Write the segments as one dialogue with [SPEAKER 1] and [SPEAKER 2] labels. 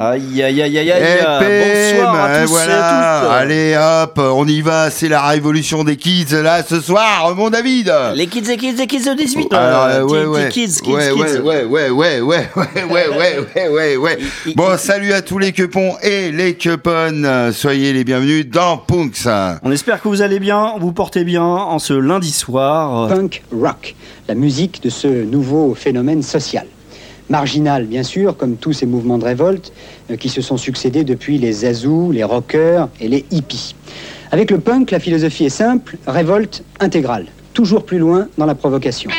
[SPEAKER 1] Aïe aïe aïe aïe aïe.
[SPEAKER 2] Eh,
[SPEAKER 1] Bonsoir à tous
[SPEAKER 2] voilà.
[SPEAKER 1] et à toutes.
[SPEAKER 2] Allez hop, on y va, c'est la révolution des kids là ce soir, mon David.
[SPEAKER 1] Les kids, les kids, les kids de 18
[SPEAKER 2] Alors, ouais, ouais.
[SPEAKER 1] Kids, kids,
[SPEAKER 2] ouais,
[SPEAKER 1] kids.
[SPEAKER 2] ouais, ouais, ouais, ouais, ouais, ouais, ouais, ouais, ouais, ouais, Bon, salut à tous les cupons et les cuponnes. Soyez les bienvenus dans Punks.
[SPEAKER 1] On espère que vous allez bien, vous portez bien en ce lundi soir.
[SPEAKER 3] punk rock, la musique de ce nouveau phénomène social. Marginal, bien sûr, comme tous ces mouvements de révolte euh, qui se sont succédés depuis les zazous, les rockers et les hippies. Avec le punk, la philosophie est simple, révolte intégrale, toujours plus loin dans la provocation.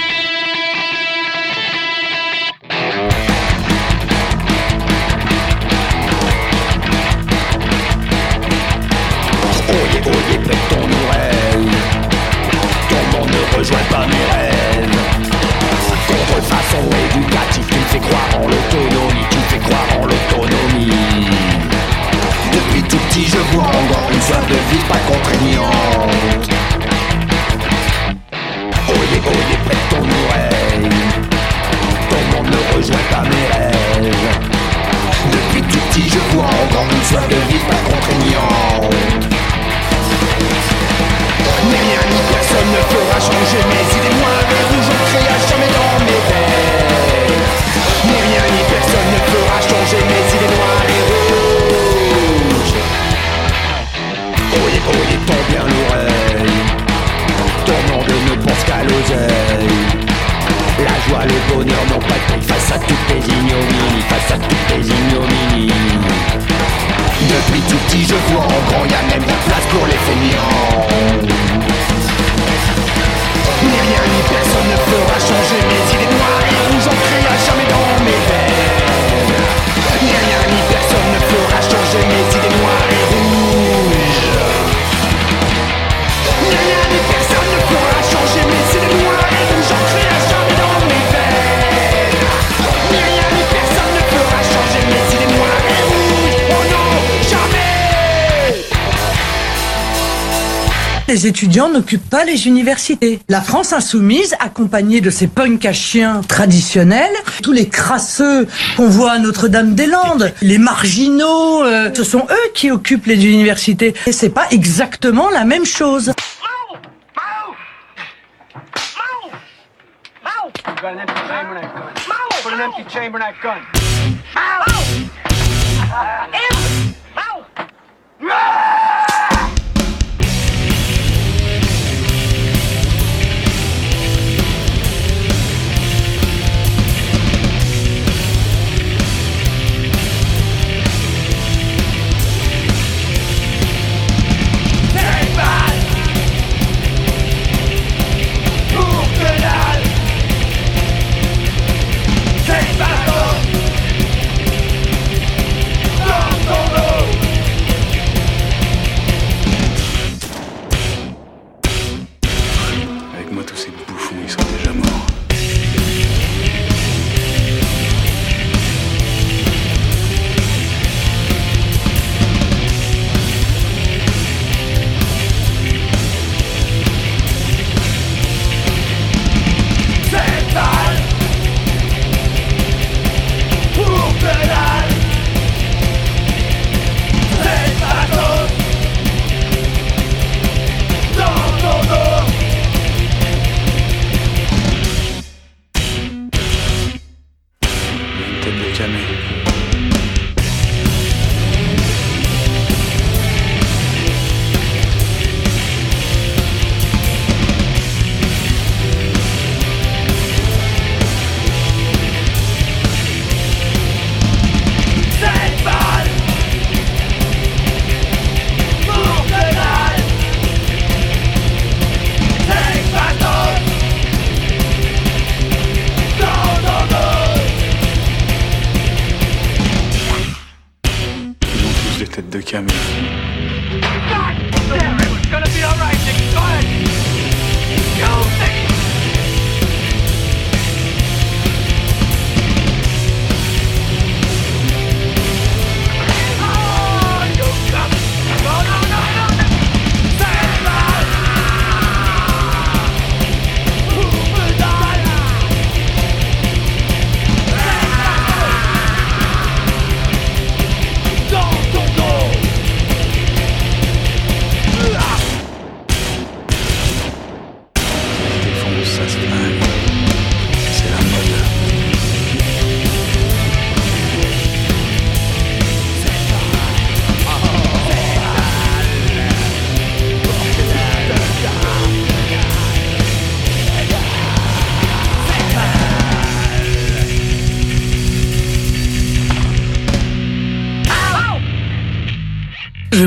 [SPEAKER 4] Les
[SPEAKER 5] étudiants n'occupent pas les universités. La France insoumise, accompagnée de ses punks à chiens traditionnels, tous les crasseux qu'on voit à Notre-Dame-des-Landes, les marginaux, euh, ce sont eux qui occupent les universités. Et c'est pas exactement la même chose.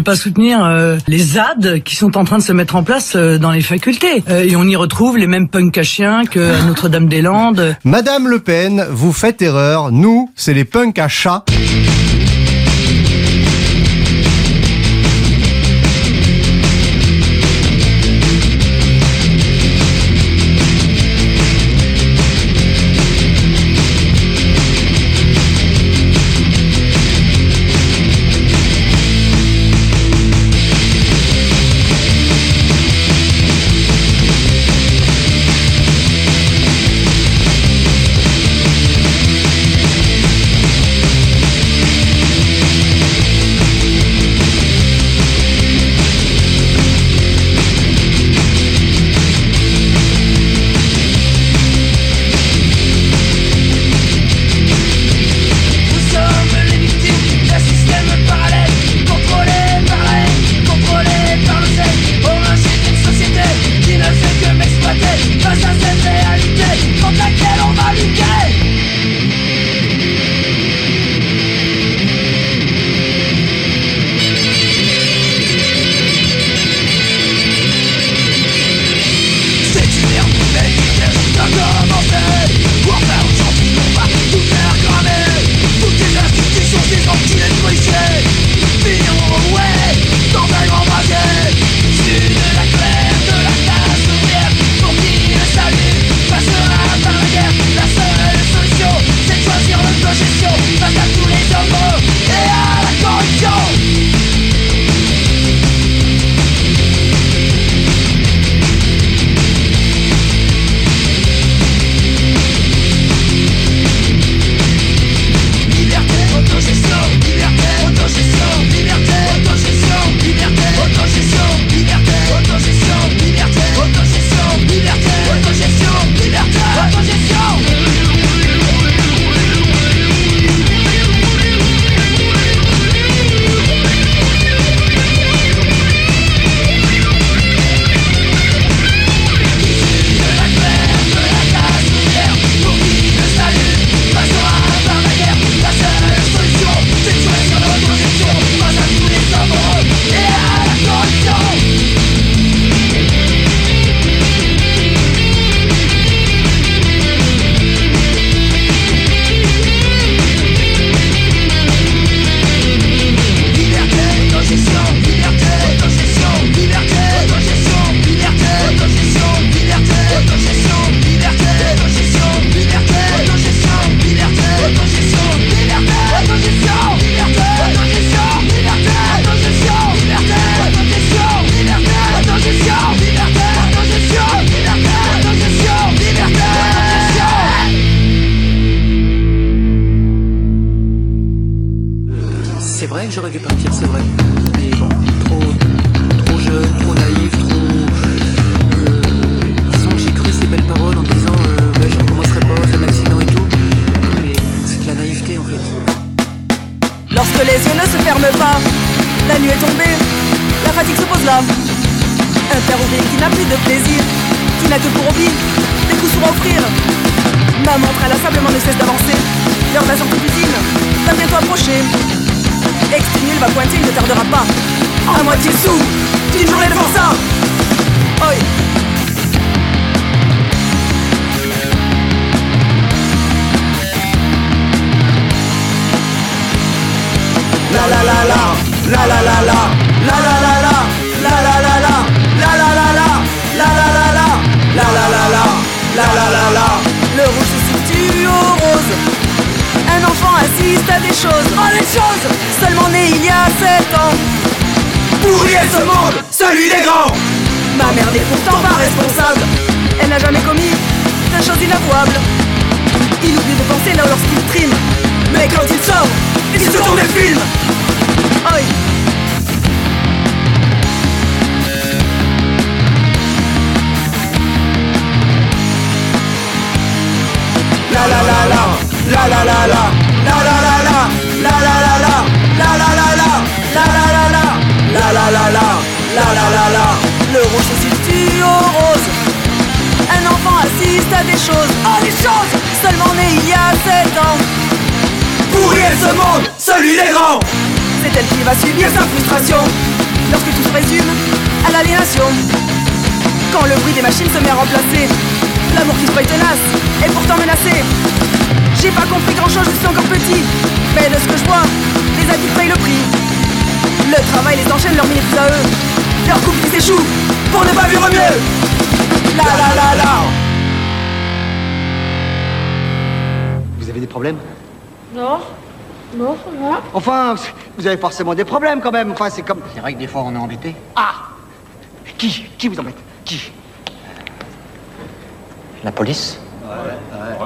[SPEAKER 5] pas soutenir euh, les ZAD qui sont en train de se mettre en place euh, dans les facultés. Euh, et on y retrouve les mêmes punks à chiens que Notre-Dame-des-Landes.
[SPEAKER 6] Madame Le Pen, vous faites erreur. Nous, c'est les punks à
[SPEAKER 7] chat. oh les
[SPEAKER 8] choses. Seulement né il y a sept ans.
[SPEAKER 7] Pourriez ce monde, celui des grands.
[SPEAKER 8] Ma mère n'est pourtant pas responsable. Elle n'a jamais commis de choses inavouables. Il oublie de penser là lorsqu'il trime. Mais quand il sort, il, se tourne des films
[SPEAKER 7] la la. La la la la. La la la. la la la, la la la la.
[SPEAKER 8] Le rouge se situe au rose. Un enfant assiste à des choses, oh, des choses seulement né il y a 7 ans.
[SPEAKER 7] Pourrir ce monde, celui des grands.
[SPEAKER 8] C'est elle qui va subir sa frustration lorsque tout se résume à l'aliénation. Quand le bruit des machines se met à remplacer l'amour qui se paye tenace est pourtant menacé. J'ai pas compris grand chose, je suis encore petit, mais de ce que je vois, les habits payent le prix. Le travail les enchaîne, leur minutes à eux Leur couple qui s'échoue pour ne pas vivre mieux La la la la
[SPEAKER 9] Vous avez des problèmes?
[SPEAKER 10] Non. Non, ça va.
[SPEAKER 9] Enfin, vous avez forcément des problèmes quand même. Enfin, c'est comme. C'est vrai que des fois on est embêté. Ah Qui? Qui vous embête? Qui? La police?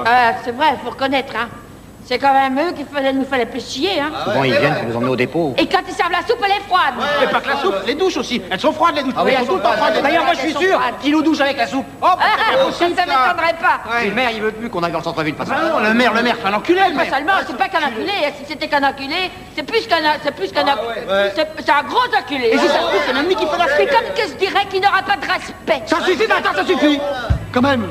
[SPEAKER 10] Ah, c'est vrai, faut reconnaître, hein. C'est quand même eux qui faisaient- nous fallait plus chier, hein.
[SPEAKER 9] Souvent ils viennent pour nous emmener au dépôt.
[SPEAKER 10] Et quand ils servent la soupe, elle est froide.
[SPEAKER 9] Mais pas que la soupe, les douches aussi. Elles sont froides les douches.
[SPEAKER 10] Ah oui,
[SPEAKER 9] elles sont pas froides.
[SPEAKER 10] froides.
[SPEAKER 9] D'ailleurs, moi je suis sûr qu'ils nous douchent avec la soupe. Oh,
[SPEAKER 10] Ah, ça, m'étonnerait pas.
[SPEAKER 9] Le maire, il veut plus qu'on aille dans le centre-ville. parce que- Ah non, le maire, le maire, c'est un enculé, le
[SPEAKER 10] Pas seulement, c'est pas qu'un enculé. Si c'était qu'un enculé, c'est plus qu'un, c'est plus qu'un, c'est, c'est un gros enculé.
[SPEAKER 9] Et si ça se trouve, c'est l'ennemi qui fait la
[SPEAKER 10] C'est comme que je dirais qu'il n'aura pas de respect.
[SPEAKER 9] Ça suffit, maintenant, ça suffit. Quand même.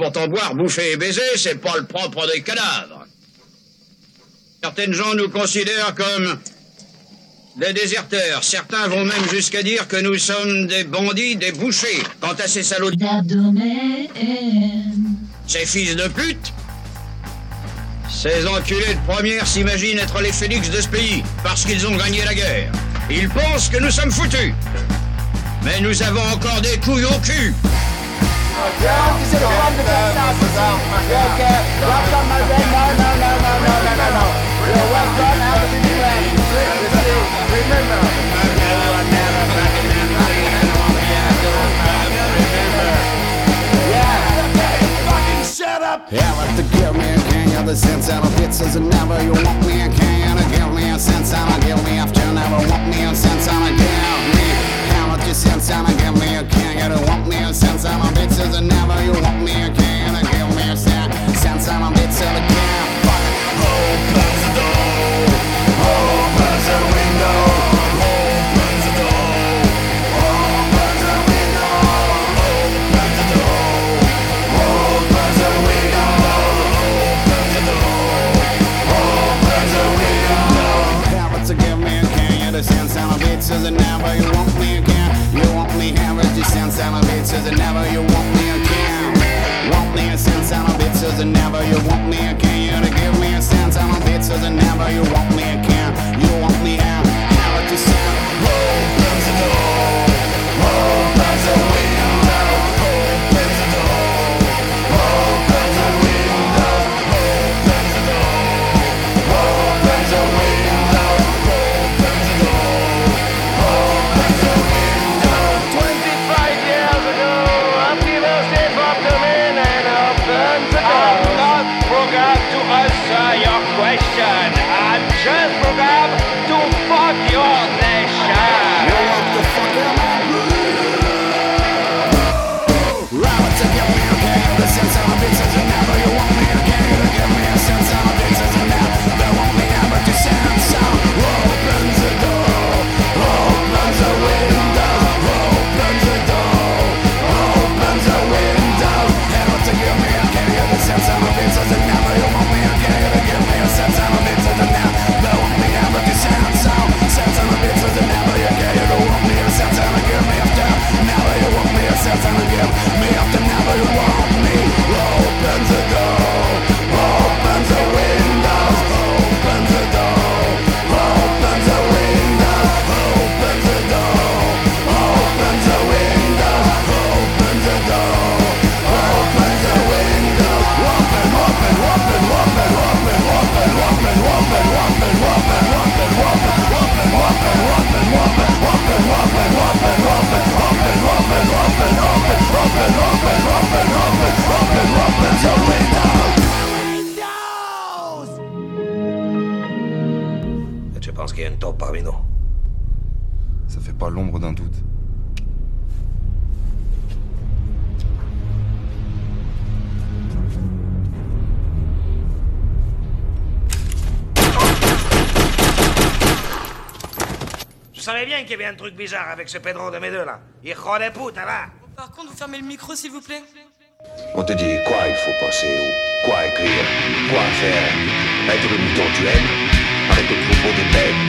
[SPEAKER 11] Pourtant boire, bouffer et baiser, c'est pas le propre des cadavres. Certaines gens nous considèrent comme des déserteurs. Certains vont même jusqu'à dire que nous sommes des bandits, des bouchers. Quant à ces salauds. Ces fils de pute Ces enculés de première s'imaginent être les Félix de ce pays, parce qu'ils ont gagné la guerre. Ils pensent que nous sommes foutus. Mais nous avons encore des couilles au cul.
[SPEAKER 12] Yeah, no, no, no, no, no, no, no. We're the. Remember. Never you want me a give me a sense and a give me after never want me a sense and you since I'm give me a can. You don't want me since I'm a bitch and never you want me again And give me a sin since I'm a bitch and I can. Fuck oh, open sense and never you want me a can. Want me a sense and of pizzas and never you want me a can. You to give me a sense and of pizzas and never you want me a can. You want me have, have it, the sense. Opens the door,
[SPEAKER 7] truc bizarre avec ce Pedro de mes deux là. Hijo de puta là.
[SPEAKER 13] Par contre, vous fermez le micro, s'il vous plaît.
[SPEAKER 7] On te dit quoi il faut penser ou quoi écrire, quoi faire. Être le mouton tu aimes, avec le troupeau de bêtes.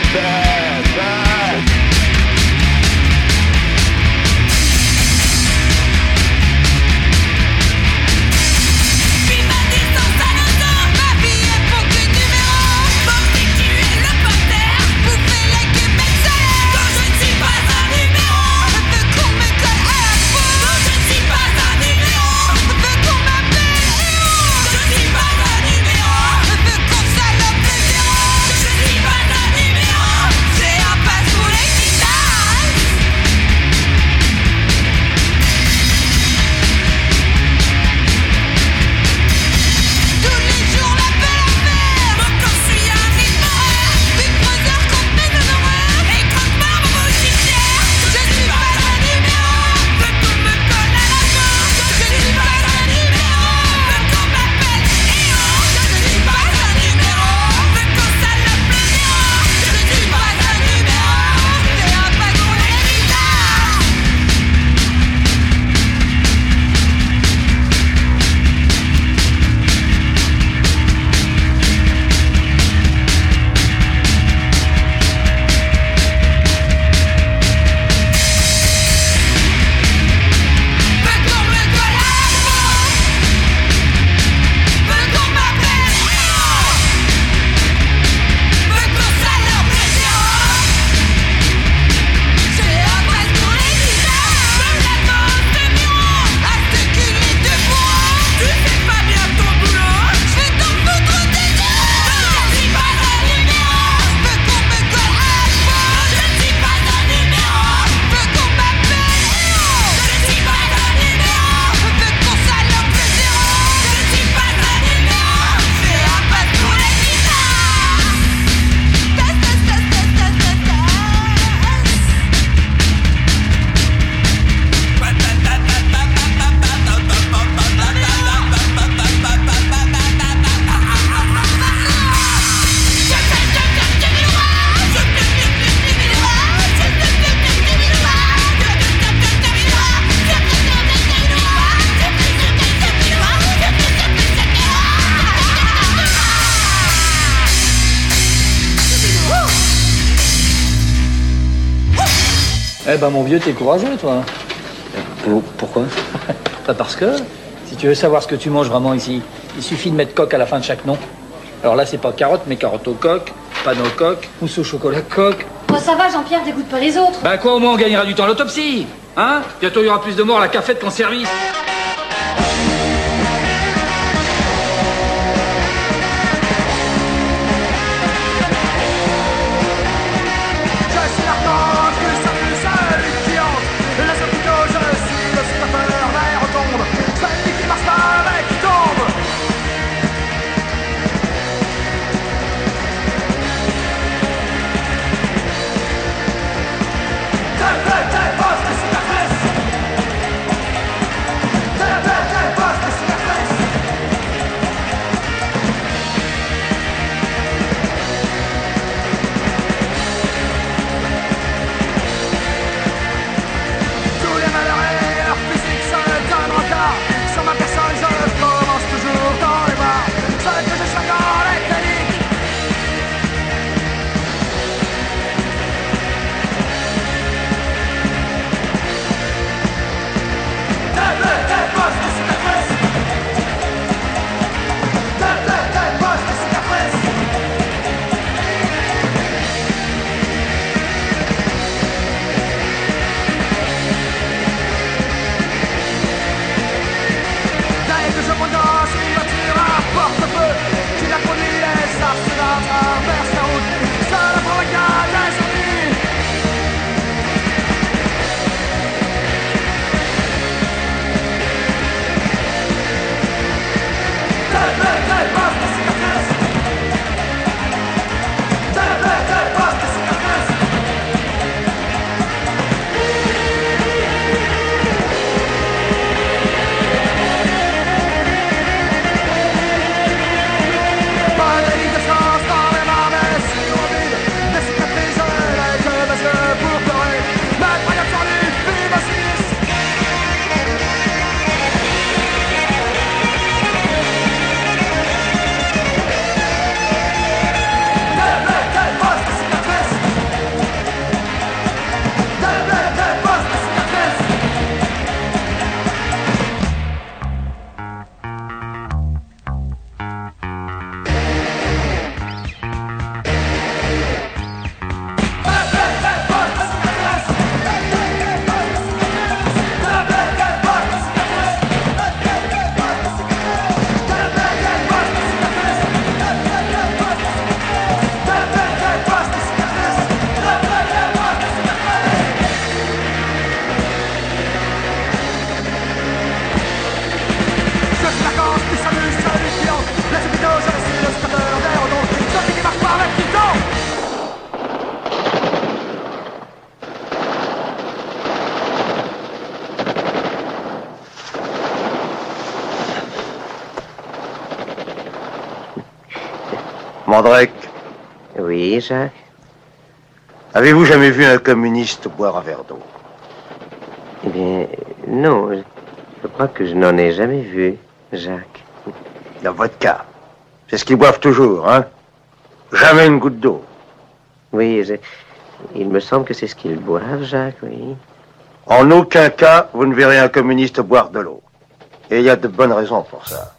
[SPEAKER 14] Eh ben mon vieux, t'es courageux toi. Pourquoi Pas parce que, si tu veux savoir ce que tu manges vraiment ici, il suffit de mettre coq à la fin de chaque nom. Alors là, c'est pas carotte, mais carotte au coq, panne au coq, mousse au chocolat coq.
[SPEAKER 15] Oh, ça va, Jean-Pierre, dégoûte pas les autres.
[SPEAKER 14] Ben quoi, au moins on gagnera du temps à l'autopsie Hein? Bientôt il y aura plus de morts à la cafette qu'en service.
[SPEAKER 16] Mandrake,
[SPEAKER 17] Oui, Jacques.
[SPEAKER 16] avez-vous jamais vu un communiste boire un verre d'eau?
[SPEAKER 17] Eh bien, non. je- crois que je n'en ai jamais vu, Jacques.
[SPEAKER 16] La vodka. C'est ce qu'ils boivent toujours, hein? Jamais une goutte d'eau.
[SPEAKER 17] Oui, je- il me semble que c'est ce qu'ils boivent, Jacques, oui.
[SPEAKER 16] En aucun cas, vous ne verrez un communiste boire de l'eau. Et il y a de bonnes raisons pour ça.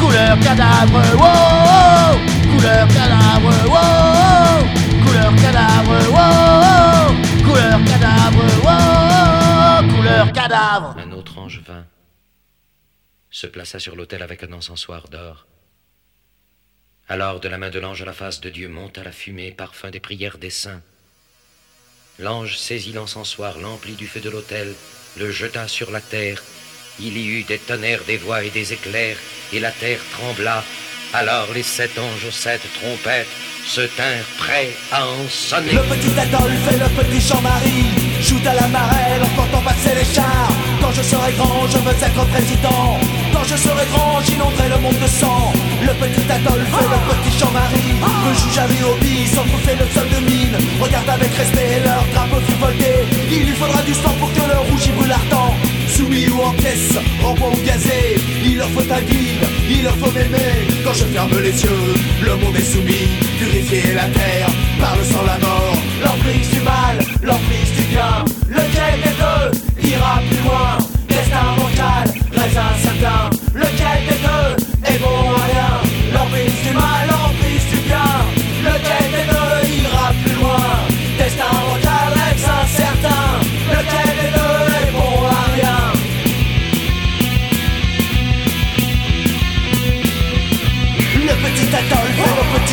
[SPEAKER 9] Couleur cadavre, wow Couleur cadavre, wow Couleur cadavre, wow Couleur cadavre, wow Couleur cadavre
[SPEAKER 18] Un autre ange vint, se plaça sur l'autel avec un encensoir d'or. Alors de la main de l'ange à la face de Dieu monta la fumée, parfum des prières des saints. L'ange saisit l'encensoir, l'emplit du feu de l'autel, le jeta sur la terre. Il y eut des tonnerres, des voix et des éclairs, et la terre trembla. Alors les sept anges aux sept trompettes se tinrent prêts à en sonner.
[SPEAKER 9] Le petit Adolphe et le petit Jean-Marie jouent à la marelle en portant passer les chars. Quand je serai grand, je veux être président. Quand je serai grand, j'inonderai le monde de sang. Le petit Adolphe et le petit Jean-Marie me jugent à hobby sans bouffer le sol de mine. Regarde avec respect leur drapeau fut volté. Il lui faudra du sang pour que le rouge y brûle ardent. Soumis ou en pièces, en ou gazé, il leur faut un guide, il leur faut m'aimer. Quand je ferme les yeux, le monde est soumis. Purifier la terre par le sang, la mort. L'emprise du mal, l'emprise du bien. Lequel des deux ira plus loin? Destin bancal, raisin certain. Lequel des deux est bon?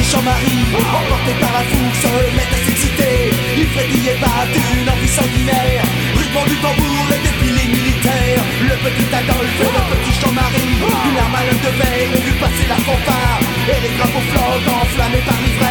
[SPEAKER 9] Petit Jean-Marie. Emportés par la foule se mettent à s'exciter. Ils frétillaient pas d'une envie sanguinaire. Ruban du tambour, les défilés militaires. Le petit Adolphe le petit Jean-Marie. Une arme à l'œil de veille, vu passer la fanfare. Et les drapeaux flottent enflammés par l'ivresse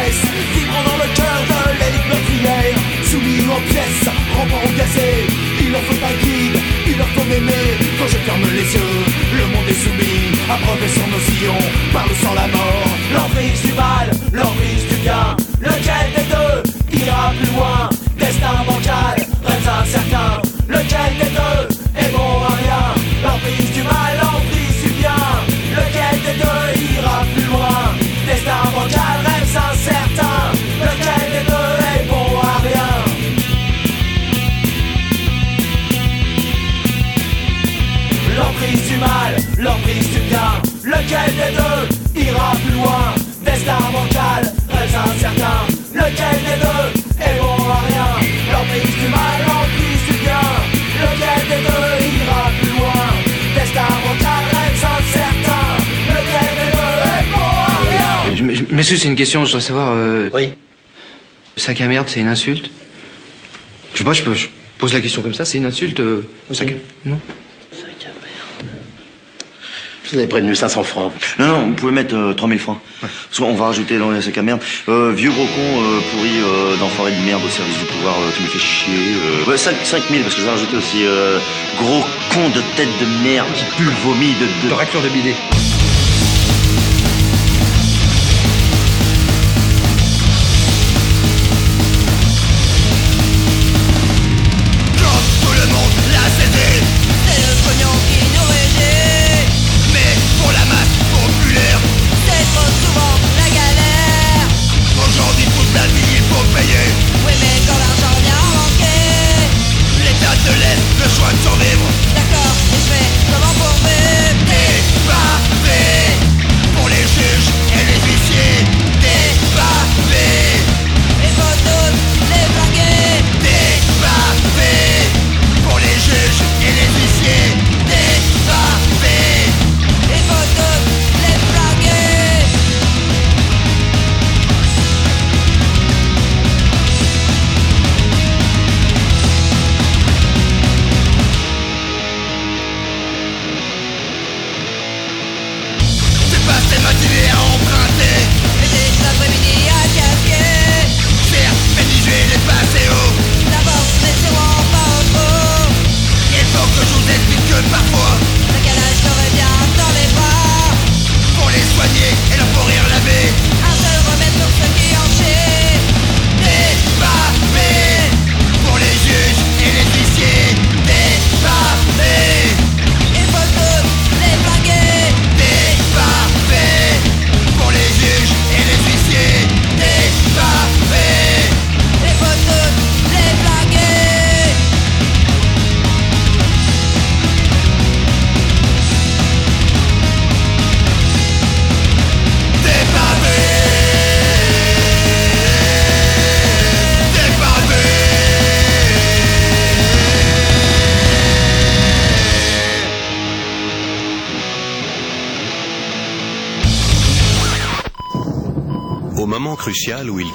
[SPEAKER 9] Je-
[SPEAKER 18] je- Monsieur, c'est une question, je dois savoir. oui. Sac à merde, c'est une insulte? Je sais pas, je, peux- je pose la question comme ça, c'est une insulte euh, sac à- Non?
[SPEAKER 19] Vous avez prévenu 500 francs.
[SPEAKER 17] Non, non, vous pouvez mettre euh, 3000 francs. Parce qu'on va rajouter dans les sacs à merde. Euh, vieux gros con euh, pourri euh, d'enfoiré de merde au service du pouvoir, euh, tu me fais chier. Euh, ouais, 5, 5000 parce que je vais rajouter aussi euh, gros con de tête de merde qui pue le vomi de... De,
[SPEAKER 18] raclure de bidet.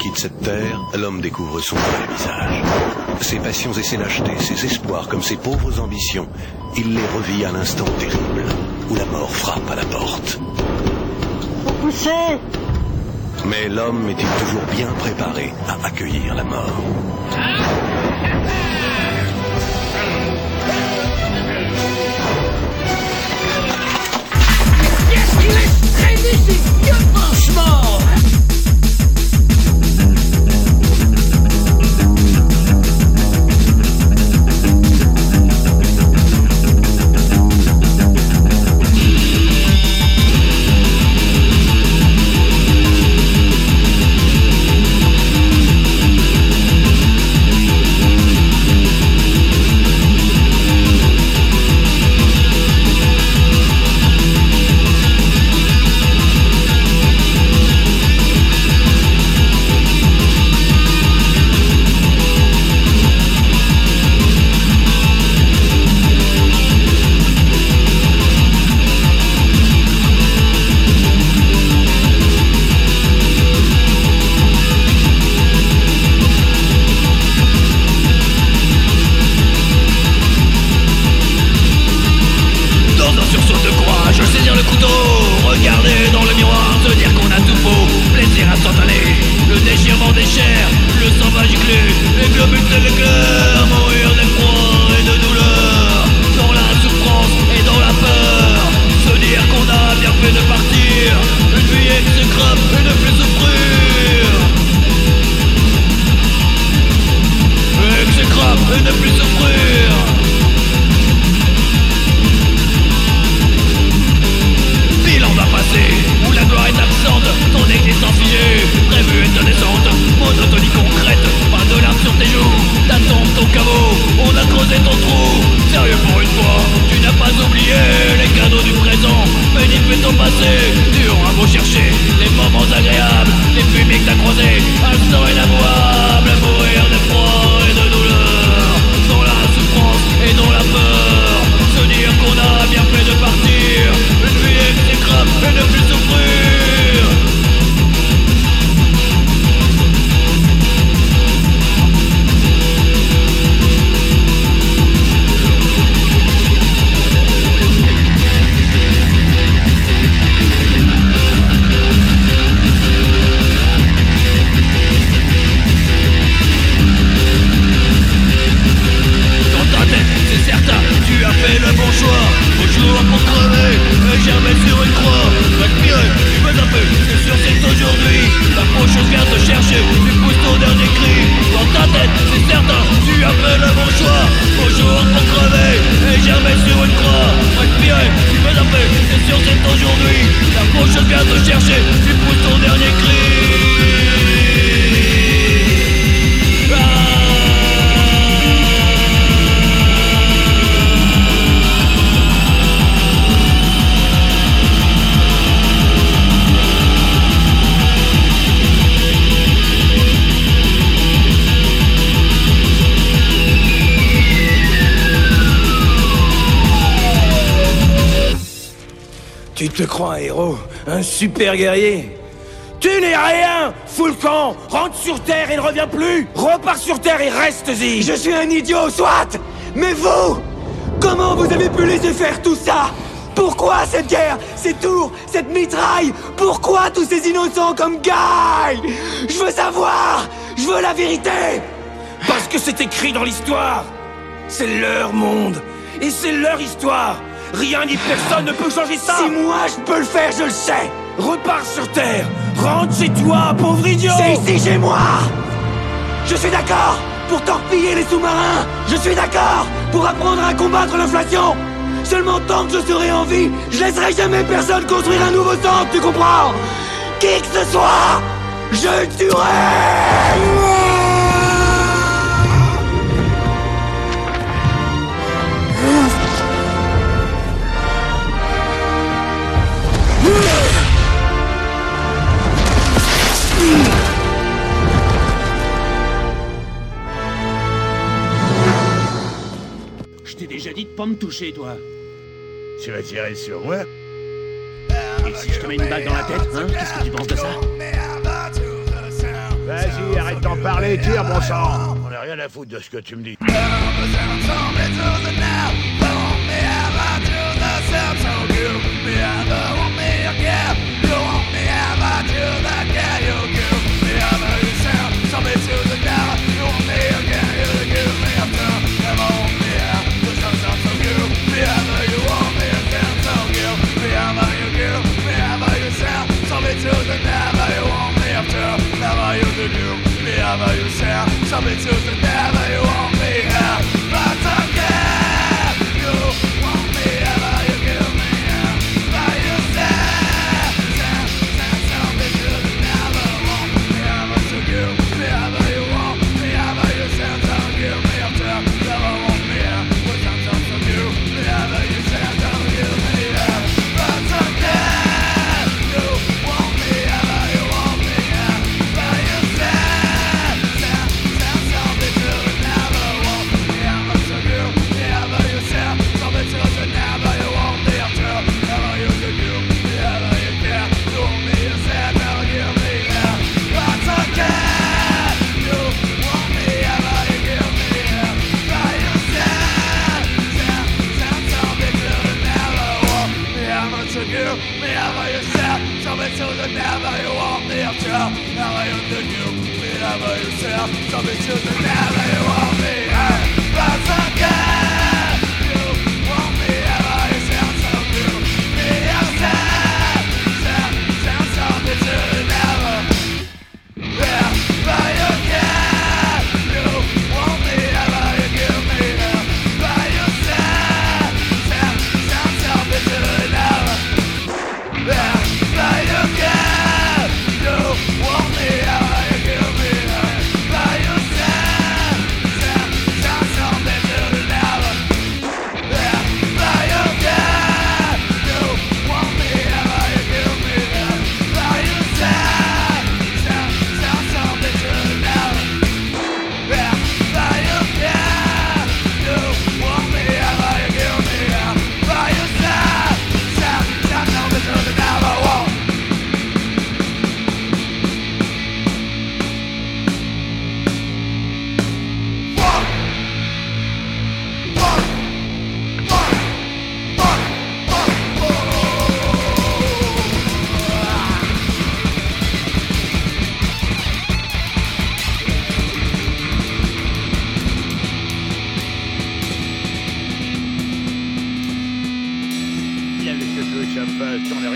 [SPEAKER 20] Quitte cette terre, l'homme découvre son vrai visage. Ses passions et ses lâchetés, ses espoirs comme ses pauvres ambitions, il les revit à l'instant terrible où la mort frappe à la porte.
[SPEAKER 21] Poussez
[SPEAKER 20] Mais l'homme est-il toujours bien préparé à accueillir la mort?
[SPEAKER 21] Qu'est-ce qu'il est très
[SPEAKER 22] super guerrier. Tu n'es rien Fous le camp, rentre sur Terre et ne reviens plus. Repars sur Terre et reste-y.
[SPEAKER 21] Je suis un idiot, soit. Mais vous Comment vous avez pu laisser faire tout ça? Pourquoi cette guerre Ces tours Cette mitraille? Pourquoi tous ces innocents comme Guy? Je veux savoir Je veux la vérité.
[SPEAKER 22] Parce que c'est écrit dans l'histoire. C'est leur monde. Et c'est leur histoire. Rien ni personne ne peut changer ça.
[SPEAKER 21] Si moi je peux le faire, je le sais
[SPEAKER 22] Repars sur Terre. Rentre chez toi, pauvre idiot.
[SPEAKER 21] C'est ici chez moi. Je suis d'accord pour torpiller les sous-marins. Je suis d'accord pour apprendre à combattre l'inflation. Seulement tant que je serai en vie, je laisserai jamais personne construire un nouveau centre, tu comprends? Qui que ce soit, je tuerai
[SPEAKER 22] dit de pas me toucher, toi.
[SPEAKER 16] Tu vas tirer sur moi.
[SPEAKER 22] Et si je te mets une balle dans la tête, hein Qu'est-ce que tu penses de ça?
[SPEAKER 20] Vas-y, arrête d'en parler, tire, bon sang. On a rien à foutre de ce que tu me dis.
[SPEAKER 16] Some choose to never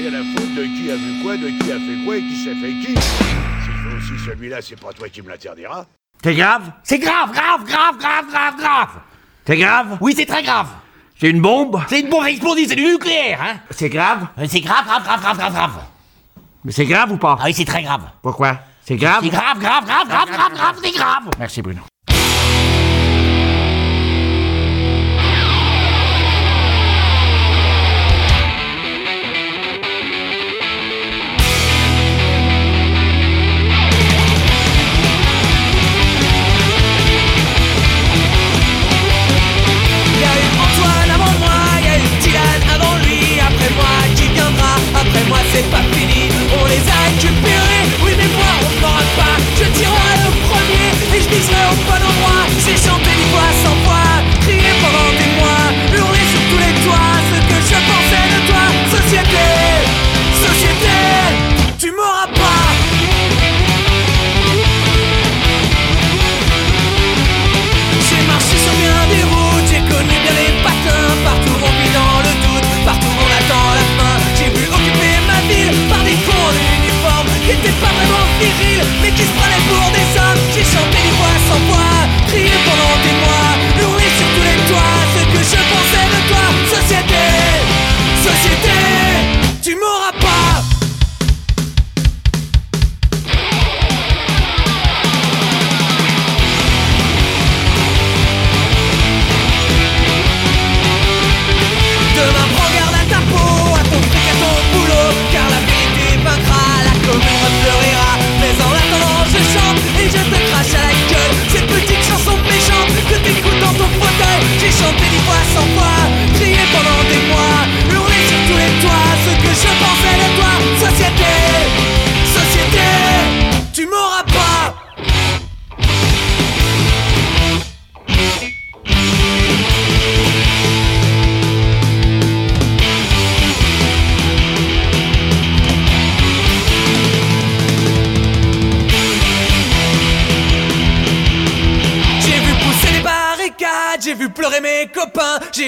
[SPEAKER 20] rien à foutre de qui a vu quoi, de qui a fait quoi et qui s'est fait qui S'il faut aussi celui-là, c'est pas toi qui me l'interdiras.
[SPEAKER 7] C'est grave C'est grave, grave, grave, grave, grave, grave C'est grave
[SPEAKER 23] Oui, c'est très grave.
[SPEAKER 7] C'est une bombe
[SPEAKER 23] C'est une bombe explosive, c'est du nucléaire, hein
[SPEAKER 7] C'est grave
[SPEAKER 23] Euh, C'est grave, grave, grave, grave, grave, grave.
[SPEAKER 7] Mais c'est grave ou pas
[SPEAKER 23] Ah oui, c'est très grave.
[SPEAKER 7] Pourquoi C'est grave
[SPEAKER 23] C'est grave, grave, grave, grave, grave, grave, c'est grave.
[SPEAKER 7] Merci Bruno.
[SPEAKER 16] c'est pas fini. On les a récupérés, oui mais moi on ne pas. Je tirerai le premier. Et je viserai au bon endroit.
[SPEAKER 7] J'ai chanté l'histoire sans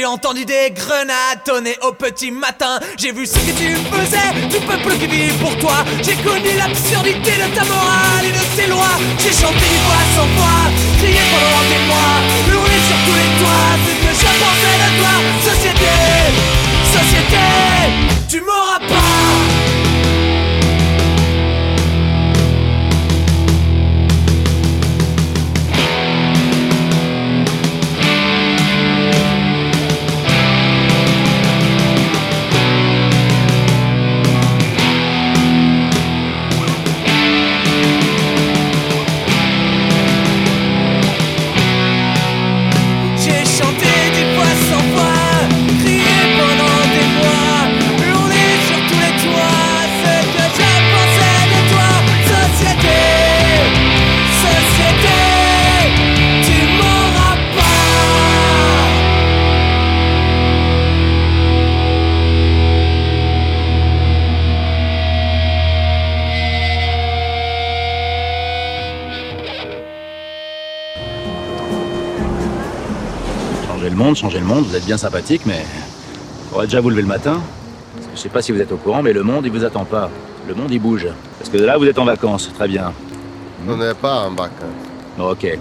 [SPEAKER 7] entendu des grenades tonner au petit matin. J'ai vu ce que tu faisais, du peuple qui vit pour toi. J'ai connu l'absurdité de ta morale et de tes lois. J'ai chanté une voix sans voix, crié pendant des mois, hurlé sur tous les toits. Ce que je pensais de toi, société, société, tu m'auras pas.
[SPEAKER 24] Changer le monde, changer le monde, vous êtes bien sympathique, mais. Faudrait déjà vous lever le matin. Parce que je sais pas si vous êtes au courant, mais le monde, il vous attend pas. Le monde, il bouge. Parce que là, vous êtes en vacances, très bien.
[SPEAKER 25] On n'est pas en vacances.
[SPEAKER 24] Ok.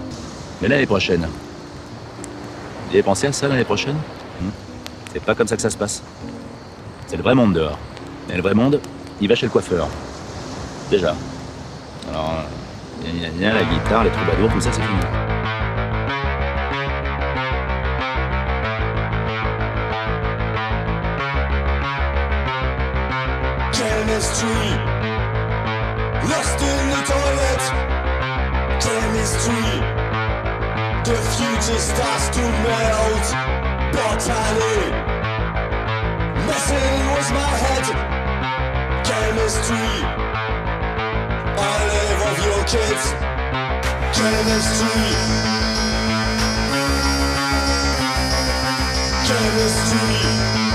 [SPEAKER 24] Mais l'année prochaine. Vous avez pensé à ça l'année prochaine? Hmm? C'est pas comme ça que ça se passe. C'est le vrai monde dehors. Et le vrai monde, il va chez le coiffeur. Déjà. Alors, gna, gna, gna, la guitare, les troubadours, tout ça, c'est fini.
[SPEAKER 7] The future starts to melt. Botany, messing with my head. Chemistry, I live of your kids. Chemistry. Chemistry.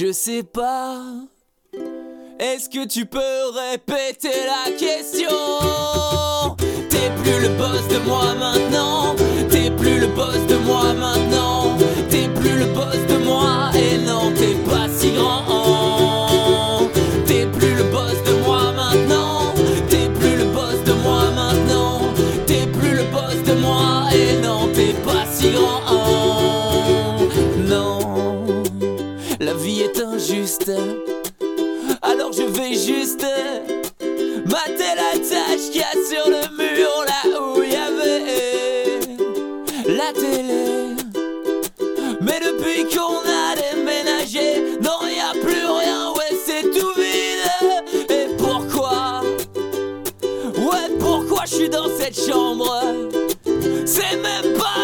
[SPEAKER 7] Je sais pas. Est-ce que tu peux répéter la question? T'es plus le boss de moi maintenant. T'es plus le boss de moi maintenant. T'es plus le boss de moi. Et non, t'es pas si grand. Vais juste mater la tâche qu'il y a sur le mur là où il y avait la télé. Mais depuis qu'on a déménagé, non, y a plus rien, ouais, c'est tout vide. Et pourquoi? Ouais, pourquoi je suis dans cette chambre? C'est même pas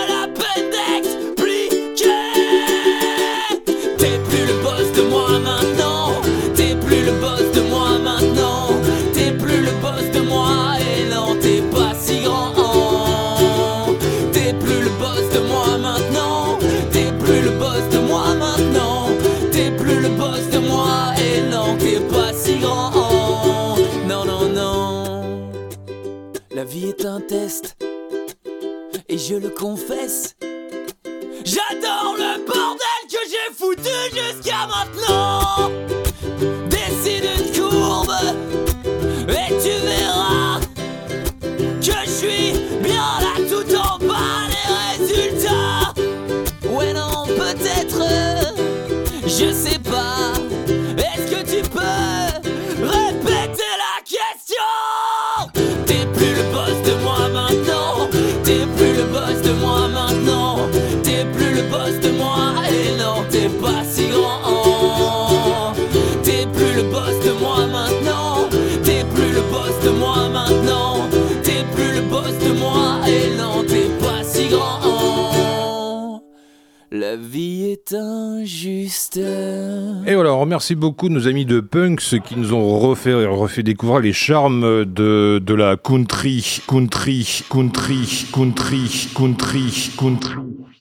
[SPEAKER 7] je le confesse.
[SPEAKER 26] Remercie beaucoup nos amis de Punks qui nous ont refait, refait découvrir les charmes de, de la country, country, country, country, country, country.